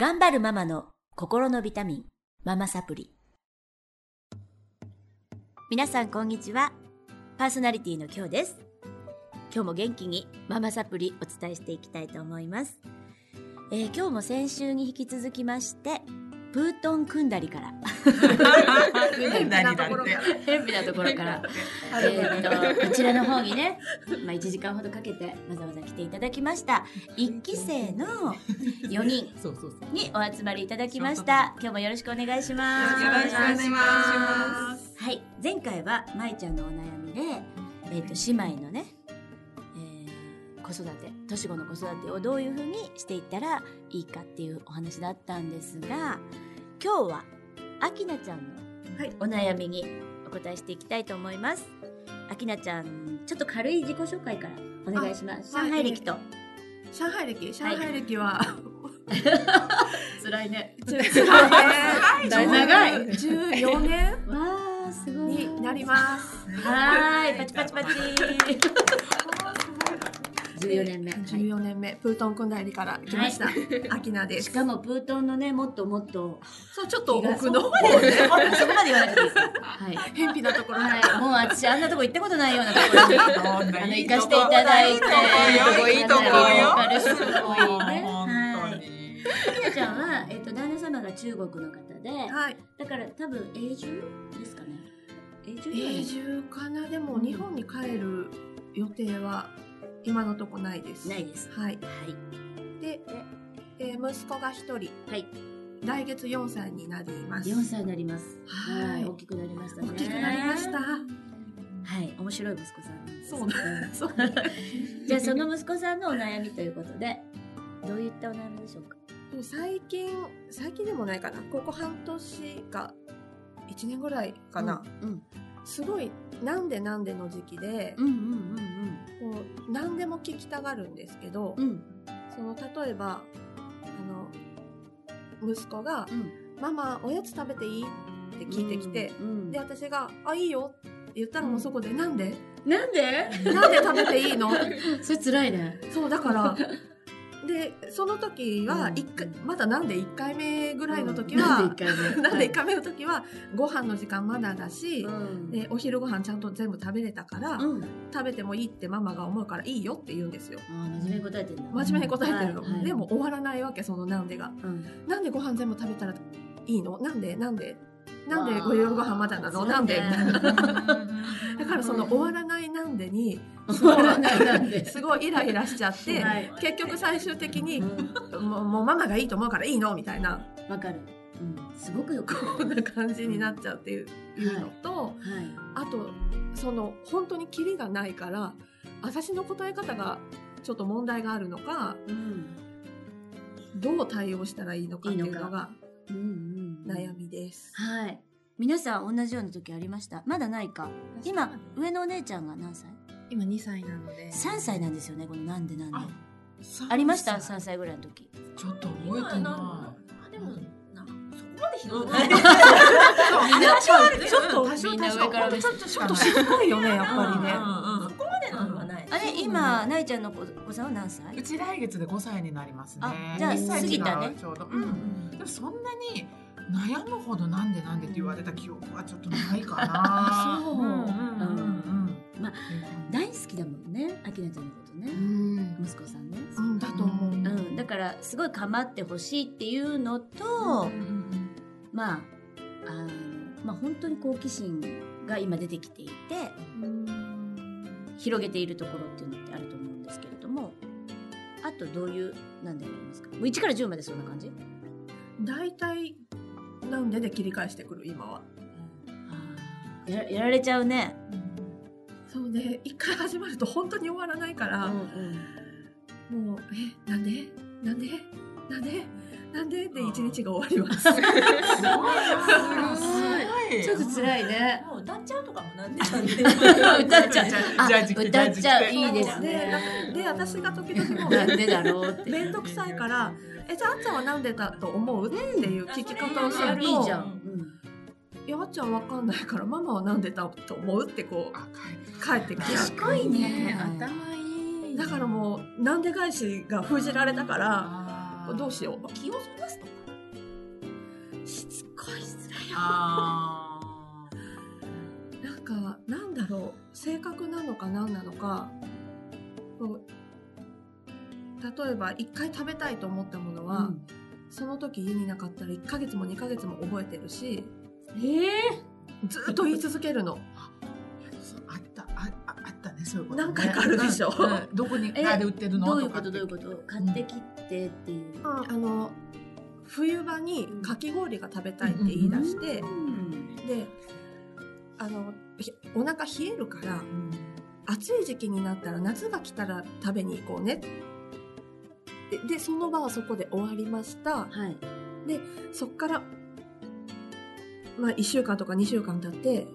頑張るママの心のビタミン、ママサプリ。皆さんこんにちは。パーソナリティの今日です。今日も元気にママサプリお伝えしていきたいと思います。えー今日も先週に引き続きまして、プートン組んだりから、変なところから。偏僻なところから、えー、とこちらの方にね、まあ、1時間ほどかけてわざわざ来ていただきました1期生の4人。にお集まりいただきました今日もよろしくお願いしますよろしくお願いします。はい前回はまいちゃんのお悩みで、えー、と姉妹のね、えー子育て年子の子育てをどういうふうにしていったらいいかっていうお話だったんですが今日はあきなちゃんのはいお悩みにお答えしていきたいと思います。あきなちゃん、ちょっと軽い自己紹介からお願いします。上海歴と。上海歴、上海歴は、辛いね。辛い長い14年？わー、すごい。になります。はーい、パチパチパチ。14年目。はい14年目、プートン組んだりから来ました。アキナです。しかもプートンのね、もっともっと。そう、ちょっと奥そのこまで、そこまで言わなくていいです。はい。偏僻なところはい、もう私あんなとこ行ったことないようなところに。あのい行かしていただいて、いいとこよいね。本はい。当に。きなちゃんは、えっ、と、旦那様が中国の方で、はい。だから多分永住ですかね。永住永住かなでも日本に帰る予定は今のとこないです。ないです。はい。はい。で、えー息子が一人、はい。来月4歳になります。4歳になります。はいはい。大きくなりましたね。大きくなりました。はい。面白い息子さんなんです。そうだ。そう じゃあその息子さんのお悩みということで、どういったお悩みでしょうか？最近最近でもないかなここ半年か1年ぐらいかな、うん。すごいなんでなんでの時期でうん、うん、うん、こう何でも聞きたがるんですけど、うん。うん。その例えばあの息子がうん。「ママおやつ食べていい?」って聞いてきて、うん。で私が「あいいよ」って言ったらもうそこで「なんで？なんで？なんで食べていいの?」それ辛いね。そうだから でその時はうん。一回、まだなんで1回目ぐらいの時はなん、で一回目？なんで1回目の時はご飯の時間まだだし、うん。でお昼ご飯ちゃんと全部食べれたから、うん。食べてもいいってママが思うからいいよって言うんですよ。真面目に答えてる。真面目に答えてるの、はい。はい。でも終わらないわけそのなんでが。うん。なんでご飯全部食べたらいいの？なんで？なんで？なんでお夜ご飯まだなの？なんで？だからその終わらないなんでに すごいイライラしちゃって、はい。結局最終的に、うん。もうもうママがいいと思うからいいの？みたいな。わかる。うん。すごくよくこんる。な感じになっちゃうっていう,、いうのとはい。あとその本当にキリがないから私の答え方がちょっと問題があるのかうん。どう対応したらいいのかっていうのがうんうん。悩みです。はい。皆さん同じような時ありました？まだないか？今上のお姉ちゃんが何歳？今2歳なので ?3 歳なんですよねこのなんでなんで。あありました？3歳ぐらいの時。ちょっと覚えてなあでもなそこまでひどくい？ない。ちょっと多少みんな上から目線ちょっとちょっとしつこいよねやっぱりね。あれ今なえちゃんの子お子さんは何歳？うち来月で5歳になりますね。あじゃあ過ぎたね。ちょうど。うん。でもそんなに悩むほどなんでなんでって言われた記憶はちょっとないかな。そう。うんうんうんうん。まあ大好きだもんねあきなちゃんのことね。うん。息子さんね。うんだと思う。うん。だからすごい構ってほしいっていうのとまああのまあ本当に好奇心が今出てきていて広げているところっていうのってあると思うんですけれどもあとどういうなんでありますか？もう1から10までそんな感じ？大体なんでで切り返してくる今は。やらやられちゃうね、そうね。一回始まると本当に終わらないから、もうえなんで？なんで？なんで？なんで？で一日が終わります。すごい。ちょっと辛いねもう歌っちゃうとかもなんでなんで歌っちゃう歌っちゃういいですでねで私が時々もうなんでだろうって面倒くさいから「えじゃああっちゃんはなんでだと思う?」っていう聞き方をすると「いいじゃん、いやあっちゃんわかんないからママはなんでだと思う?」ってこあう帰ってきちゃう賢いね頭いいだからもうなんで返しが封じられたからどうしよう気をそらすとか。しつこいっすね性格なのか何なのかこう例えば1回食べたいと思ったものは、うん。その時家になかったら1ヶ月も2ヶ月も覚えてるしええずっと言い続けるの。あったあああったねそういうこと、ね、何回かあるでしょ。うんうん。どこにえあれ売ってるの？どういうこと？どういうこと？買ってきてっていう。あの冬場にかき氷が食べたいって言い出して、うん。であのひお腹冷えるから暑い時期になったら夏が来たら食べに行こうね。ででその場はそこで終わりました。はい。そっからまあ1週間とか2週間経って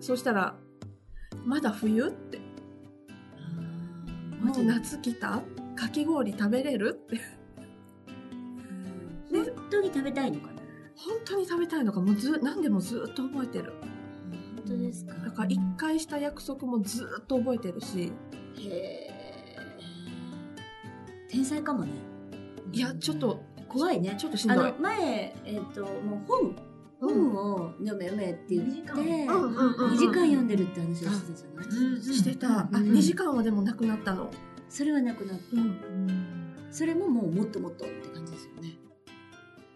そしたらまだ冬って。もう夏来た？かき氷食べれる？って。本当に食べたいのかな？本当に食べたいのかもうず何でもずっと覚えてる。本当ですか？だから一回した約束もずっと覚えてるし。へえ天才かもね。いやちょっと怖いね。ちょっとしんどい。あの前えっ、ともう本。本を読め読めって言って、うんうんうんうん2時間読んでるって話をしてたじゃない、してた、あうん2時間はでもなくなったの。それはなくなった。うん。それももうもっともっとって感じですよね。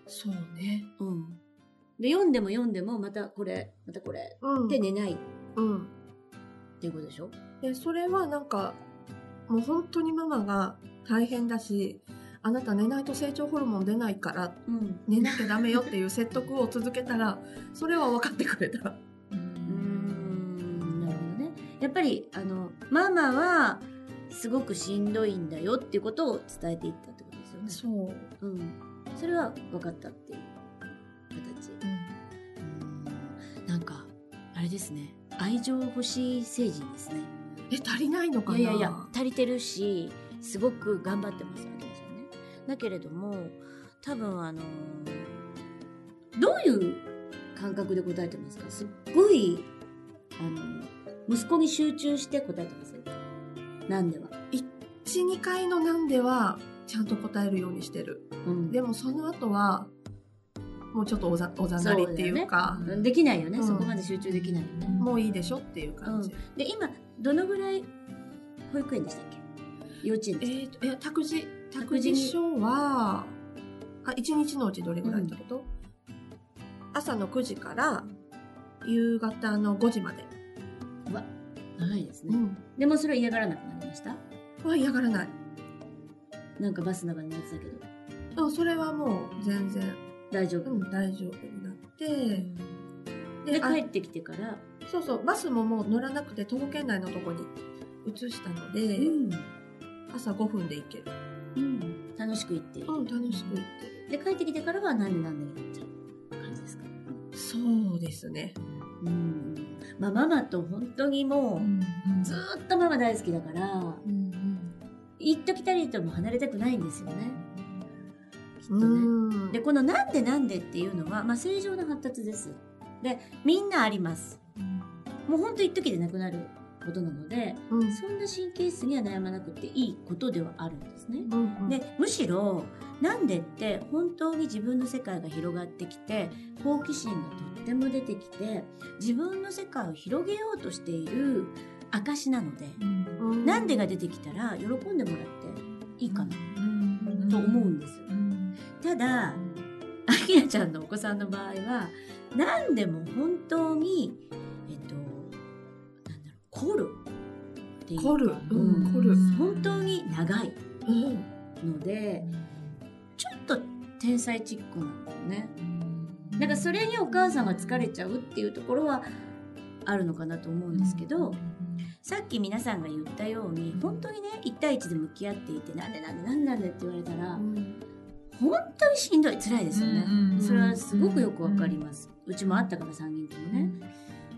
そうね。うんで読んでも読んでもまたこれまたこれ。うん。で寝ない。っうん。ていうことでしょ？でそれはなんかもう本当にママが大変だしあなた寝ないと成長ホルモン出ないからうん。寝なきゃダメよっていう説得を続けたらそれは分かってくれた。うーん。なるほどね。やっぱりあのママはすごくしんどいんだよっていうことを伝えていったってことですよね。そう、うん、それは分かったっていう形れですね。愛情欲しい成人ですね。え足りないのかな？いやいや足りてるしすごく頑張ってますわけですよね。だけれども多分あのどういう感覚で答えてますか？すっごいあの息子に集中して答えてますなんでは、12回のなんではちゃんと答えるようにしてる。うん、でもその後はもうちょっとおざおざなりっていうか。ね。できないよね、うん。そこまで集中できないよね、もういいでしょっていう感じ、で今どのぐらい保育園でしたっけ？幼稚園でしえーと、え、託児、託託児児所は、あ、一日のうちどれぐらいってこと、朝の9時から夕方の5時まで。けうわ長いですね、うん。でもそれは嫌がらなくなりました？は嫌がらない。なんかバスの中に乗ってたけど。うん、それはもう全然、大丈夫、うん、大丈夫になって、であ帰ってきてから、そうそう、バスももう乗らなくて徒歩圏内のとこに移したので、うん。朝5分で行ける。うん、楽しく行って。いる、うん、楽しく行って。る。で帰ってきてからはなんでなんでになっちゃう感じですか？そうですね。うん。まあママと本当にもう、ずーっとママ大好きだからうん。行っときたりとも離れたくないんですよねきっとうね、ん。うん。でこの「なんでなんで」っていうのは、まあ、正常な発達です。でみんなあります。もうほんと一時でなくなることなのでうん。そんな神経質には悩まなくていいことではあるんですね。うんでむしろなんでって本当に自分の世界が広がってきて好奇心がとっても出てきて自分の世界を広げようとしている証なので、うん。なんでが出てきたら喜んでもらっていいかなと思うんです、ただあきらちゃんのお子さんの場合は何でも本当にえっとなんだろう凝るっていうか凝る。ううんん、凝る。本当に長いうん。のでちょっと天才チックなんだよねだからそれにお母さんが疲れちゃうっていうところはあるのかなと思うんですけど、さっき皆さんが言ったように本当にね1対1で向き合っていてなんでなんでなんでなんでって言われたら本当にしんどい辛いですよね、それはすごくよくわかります、うちもあったから3人ともね、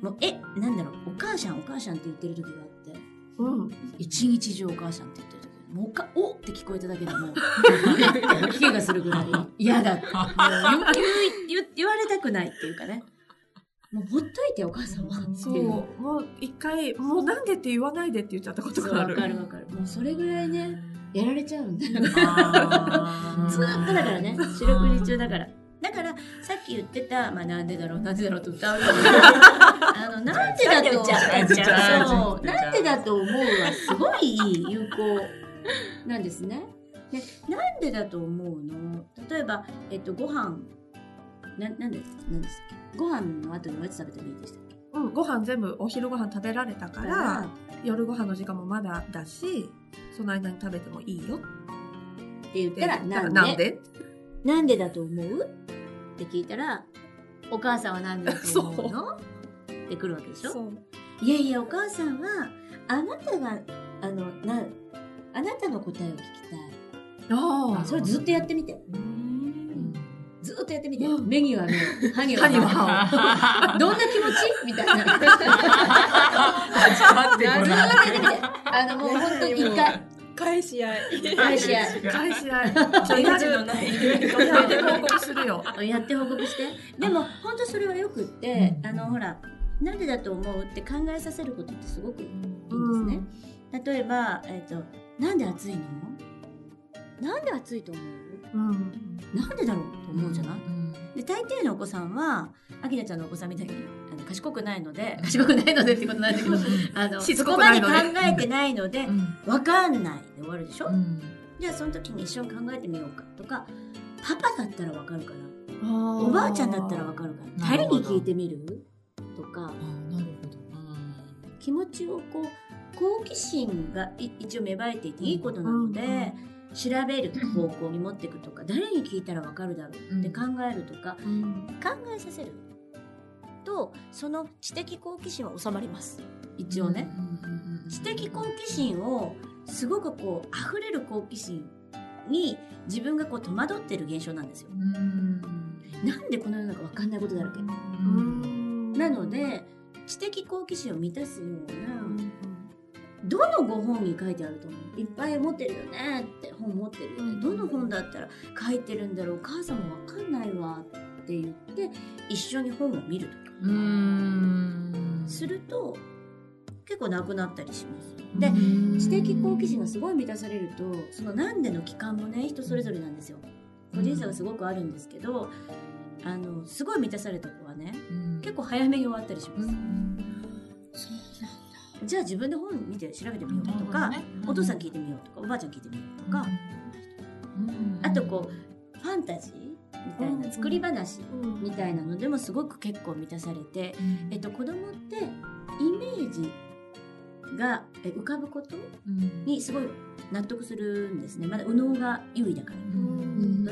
もうえなんだろう。お母さんお母さんって言ってる時があって。うん。一日中お母さんって言ってる時もうおかおって聞こえただけでも吐き気がするぐらい。嫌だって。言われたくないっていうかね。もうほっといてお母さんは。そう。もう一回、もうなんでって言わないでって言っちゃったことがある。わかるわかる。もうそれぐらいねやられちゃうんだずーっとだからね、四六時中だから。だから、さっき言ってた、まあなんでだろう、なんでだろうと歌う。あの、なんでだと、そう、なんでだと思うはすごい有効なんですね。で、なんでだと思うの例えば、えっと、ご飯、な、なんで、なんですっけご飯の後におやつ食べてもいいでしたっけうん、ご飯全部お昼ご飯食べられたから、夜ご飯の時間もまだだし、その間に食べてもいいよって言っったてら、なんで？なんで？なんでだと思う？って聞いたら、お母さんはなんでだと思うの？ってくるわけでしょ？いやいや、お母さんは、あなたが、あの、な、あなたの答えを聞きたい。ああ。それずっとやってみて。ずっとやってみて。目には目を、歯には歯には歯を。どんな気持ち？みたいな。ずっとやってみて。あの、もう本当に一回、返し合い。返し合い。返し合い。ちょい味のない。やって報告するよ。やって報告して。でも、本当それはよくって、うんあの、ほら、なんでだと思うって考えさせることってすごくいいんですうんね。例えば、えっ、と、なんで暑いの？なんで暑いと思う？うん。なんでだろうと思うじゃない、うんで大抵のお子さんはあきなちゃんのお子さんみたいにあの賢くないので賢くないのでってことなんだけど あのしつそこまでこくないの考でえてないのでうん。わかんないで終わるでしょ、うん。じゃあその時に一緒に考えてみようかとかパパだったらわかるからおおばあちゃんだったらわかるから誰に聞いてみる？とか。あなるほど。気持ちをこう好奇心がい一応芽生えていていいことなので、調べる方向に持っていくとか誰に聞いたらわかるだろうって考えるとか、うん。考えさせるとその知的好奇心は収まります。一応ね、知的好奇心をすごくこう溢れる好奇心に自分がこう戸惑ってる現象なんですよ。うんなんでこの世の中わかんないことだらけ。うん。なの、で知的好奇心を満たすよううなんどのご本に書いてあると思う？いっぱい持ってるよねって本持ってるよね。どの本だったら書いてるんだろう？お母さんもわかんないわって言って一緒に本を見るとか。うん。すると結構なくなったりします。で知的好奇心がすごい満たされるとそのなんでの期間もね人それぞれなんですよ。個人差がすごくあるんですけどあのすごい満たされた子はね結構早めに終わったりします。じゃあ自分で本見て調べてみようとか、お父さん聞いてみようとかおばあちゃん聞いてみようとか、あとこうファンタジーみたいな作り話みたいなのでもすごく結構満たされて、えっと、子供ってイメージが浮かぶことにすごい納得するんですねまだ右脳が優位だから。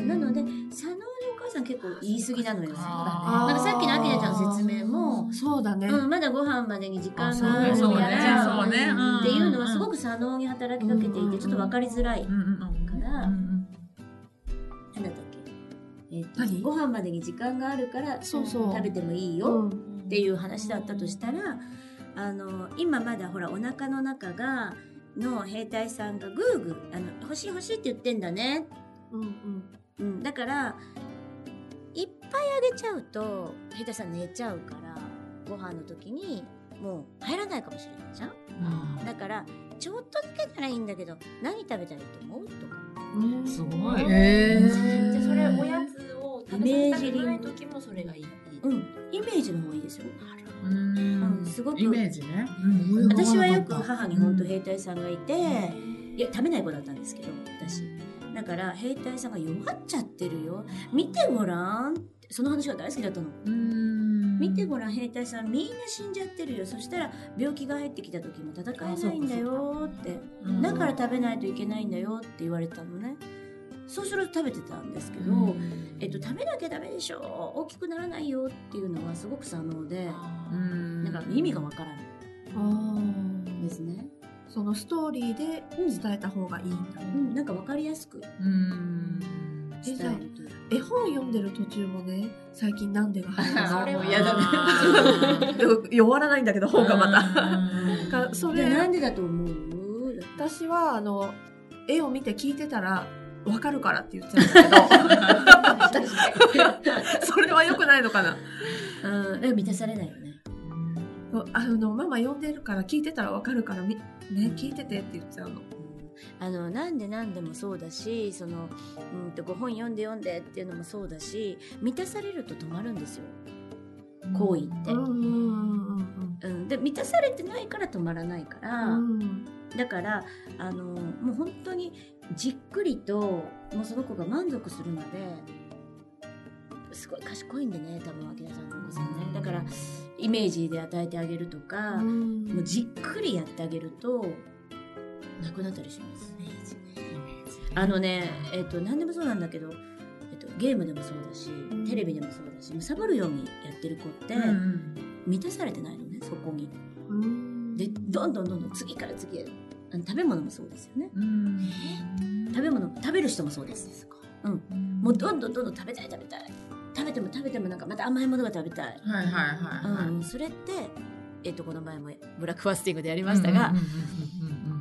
なので左脳母さん結構言い過ぎなのよ。あなんかさっきのあきなちゃんの説明も、そうだね。うん、まだご飯までに時間あそうがあるねそうね。ねうんっていうのはすごく左脳に働きかけていてちょっと分かりづらい。からなんだったっけ、えっと何？ご飯までに時間があるからそうそう。食べてもいいよっていう話だったとしたらあの今まだほらお腹の中がの兵隊さんがグーグーあの欲しい欲しいって言ってんだね、うんうん。うん、だからいっぱいあげちゃうと兵隊さん寝ちゃうからご飯の時にもう入らないかもしれないじゃん？だからちょっとだけならいいんだけど何食べたらいいと思う？とか。うんすごい。じゃあそれおやつを食べさせたくない時もそれがいい。うん。イメージの方がいいですよ。うん。うんすごく。イメージね。私はよく母に本当兵隊さんがいて、いや食べない子だったんですけど私だから兵隊さんが弱っちゃってるよ。見てごらんって。その話が大好きだったの。見てごらん兵隊さんみんな死んじゃってるよ。そしたら病気が入ってきた時も戦えないんだよって。だから食べないといけないんだよって言われたのね。そうすると食べてたんですけど、えっと、食べなきゃダメでしょ。大きくならないよっていうのはすごく左脳で。なんか意味がわからない。あですね、ーそのストーリーで伝えた方がいいんだ。うん、なんかわかりやすく。うん。伝えると絵本読んでる途中もね最近なんでが入るの？それは嫌だねでも終わらないんだけど本がまた。たが そじゃあなれんでだと思う？私はあの絵を見て聞いてたらわかるからって言っちゃうんだけど。それは良くないのかな？うん、満たされないよね。あのママ読んでるから聞いてたらわかるからみね聞いててって言っちゃうの。あのなんでなんでもそうだしそのうんとご本読んで読んでっていうのもそうだし満たされると止まるんですよ。行為って、うんで満たされてないから止まらないから、うん。だからあのもう本当にじっくりともうその子が満足するまですごい賢いんでね多分明菜さんのお子さんね。だからイメージで与えてあげるとか、うんもうじっくりやってあげるとなくなったりします。あのね、えっと何でもそうなんだけど、えっとゲームでもそうだし、んテレビでもそうだし、サボるようにやってる子って、うん満たされてないのねそこに。うんでどんどんどんどん次から次へあの食べ物もそうですよね。うん食べ物食べる人もそうです。うん、もうどんどんどんどん食べたい食べたい。ても食べてもなんかまた甘いものが食べたい。はいはいはいはい。うん、それって、えっとこの前もブラックファスティングでやりましたが、うんうんうんうん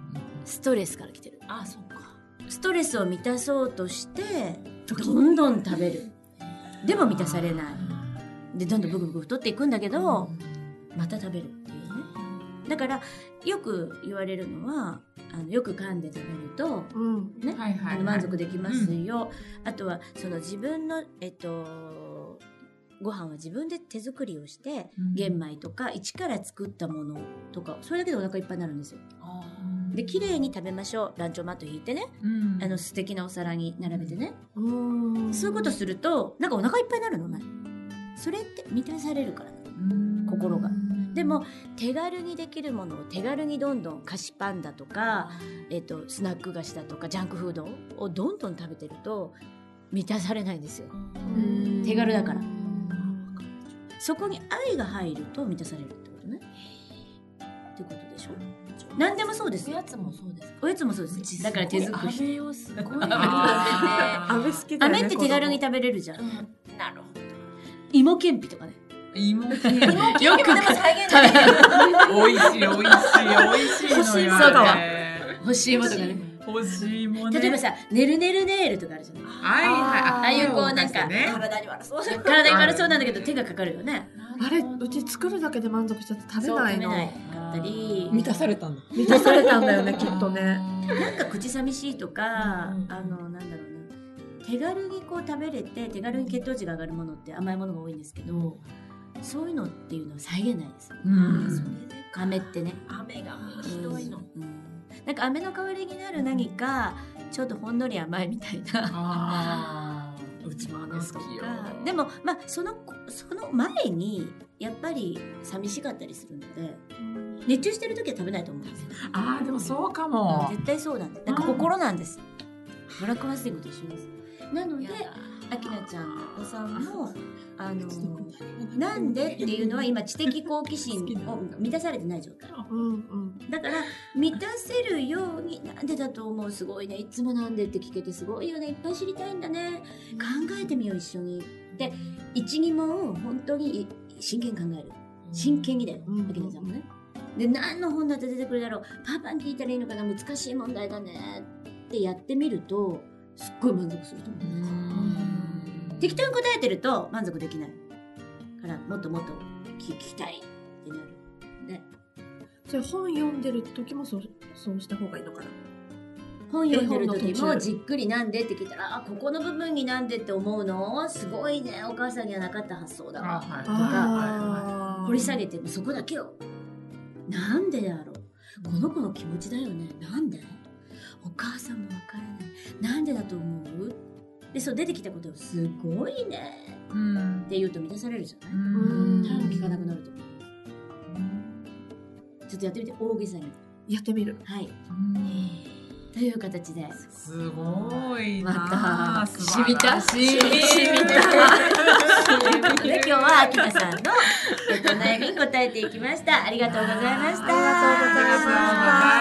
ストレスから来てる。あそうか。ストレスを満たそうとしてどんどん食べる。でも満たされない。でどんどんブクブク太っていくんだけどまた食べるっていうね。だからよく言われるのはあのよく噛んで食べるとうん。ね、はいはいはい。あの満足できますよ、あとはその自分のえっとご飯は自分で手作りをして、うん。玄米とか一から作ったものとかそれだけでお腹いっぱいになるんですよ。あで綺麗に食べましょう。ランチョンマット引いてね。うん。あの素敵なお皿に並べてね、うん。そういうことするとなんかお腹いっぱいになるのね。それって満たされるから心が。でも手軽にできるものを手軽にどんどん菓子パンだとか、えっとスナック菓子だとかジャンクフードをどんどん食べてると満たされないんですよ。うん。手軽だからそこに愛が入ると満たされるってことね。ってことでしょ？何でもそうです。よおやつもそうですか？おやつもそうです。だから手作り。飴をすごい食べてあー飴好きだよね。飴って手軽に食べれるじゃん。うん。なるほど。芋けんぴとかね。芋系よくでも再現できる美味しい美味しい美味しいのよ欲しいものあがれ干し芋とかね欲しいもね。例えばさ「ねるねるねーる」とかあるじゃない？はいはい。ああいうこうなんかね。体に悪そう体に悪そうなんだけど手がかかるよね。あれうち作るだけで満足しちゃって食べないの。食べないかったり。満たされたんだ。満たされたんだよね きっとね。なんか口寂しいとか、うん。あのなんだろうな。手軽にこう食べれて手軽に血糖値が上がるものって甘いものが多いんですけどそういうのっていうのは再現ないですようん。それで。飴ってね。飴がひどいの。うんなんか飴の代わりになる何かちょっとほんのり甘いみたいな。うちも飴好きよ。でもまあそのその前にやっぱり寂しかったりするので熱中してる時は食べないと思うんですよ。あーでもそうかも。絶対そうなんでなんか心なんです。ブラックファスティングと一緒です。なのであきなちゃんのお子さんもあのなんでっていうのは今知的好奇心を満たされてない状態。うんうん。だから満たせるようになんでだと思う。すごいね。いつもなんでって聞けてすごいよね。いっぱい知りたいんだね。考えてみよう一緒に。で一二問本当に真剣に考える。真剣にだようん。あきなちゃんもね。で何の本だって出てくるだろう。パパに聞いたらいいのかな。難しい問題だね。ってやってみるとすっごい満足すると思う適当に答えてると満足できない。からもっともっと聞きたいってなる。ねじゃあ本読んでる時もそうそうした方がいいのかな？本読んでる時もじっくりなんでって聞いたらあここの部分になんでって思うの？すごいね。お母さんにはなかった発想だわ。あはい。か掘り下げてもそこだけをなんでだろう。この子の気持ちだよね。なんで？お母さんもわからない。なんでだと思う？でそう出てきたことをすごいねうん。って言うと満たされるじゃない？うん。多分聞かなくなると思う。ちょっとやってみて大げさに。やってみる。はい。うん。という形で。すごいなまたしみた。染みた。とで今日は秋田さんの、えっと、悩みに答えていきました。ありがとうございました。ありがとうございました。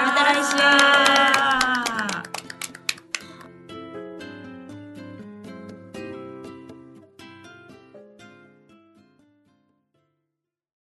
また来週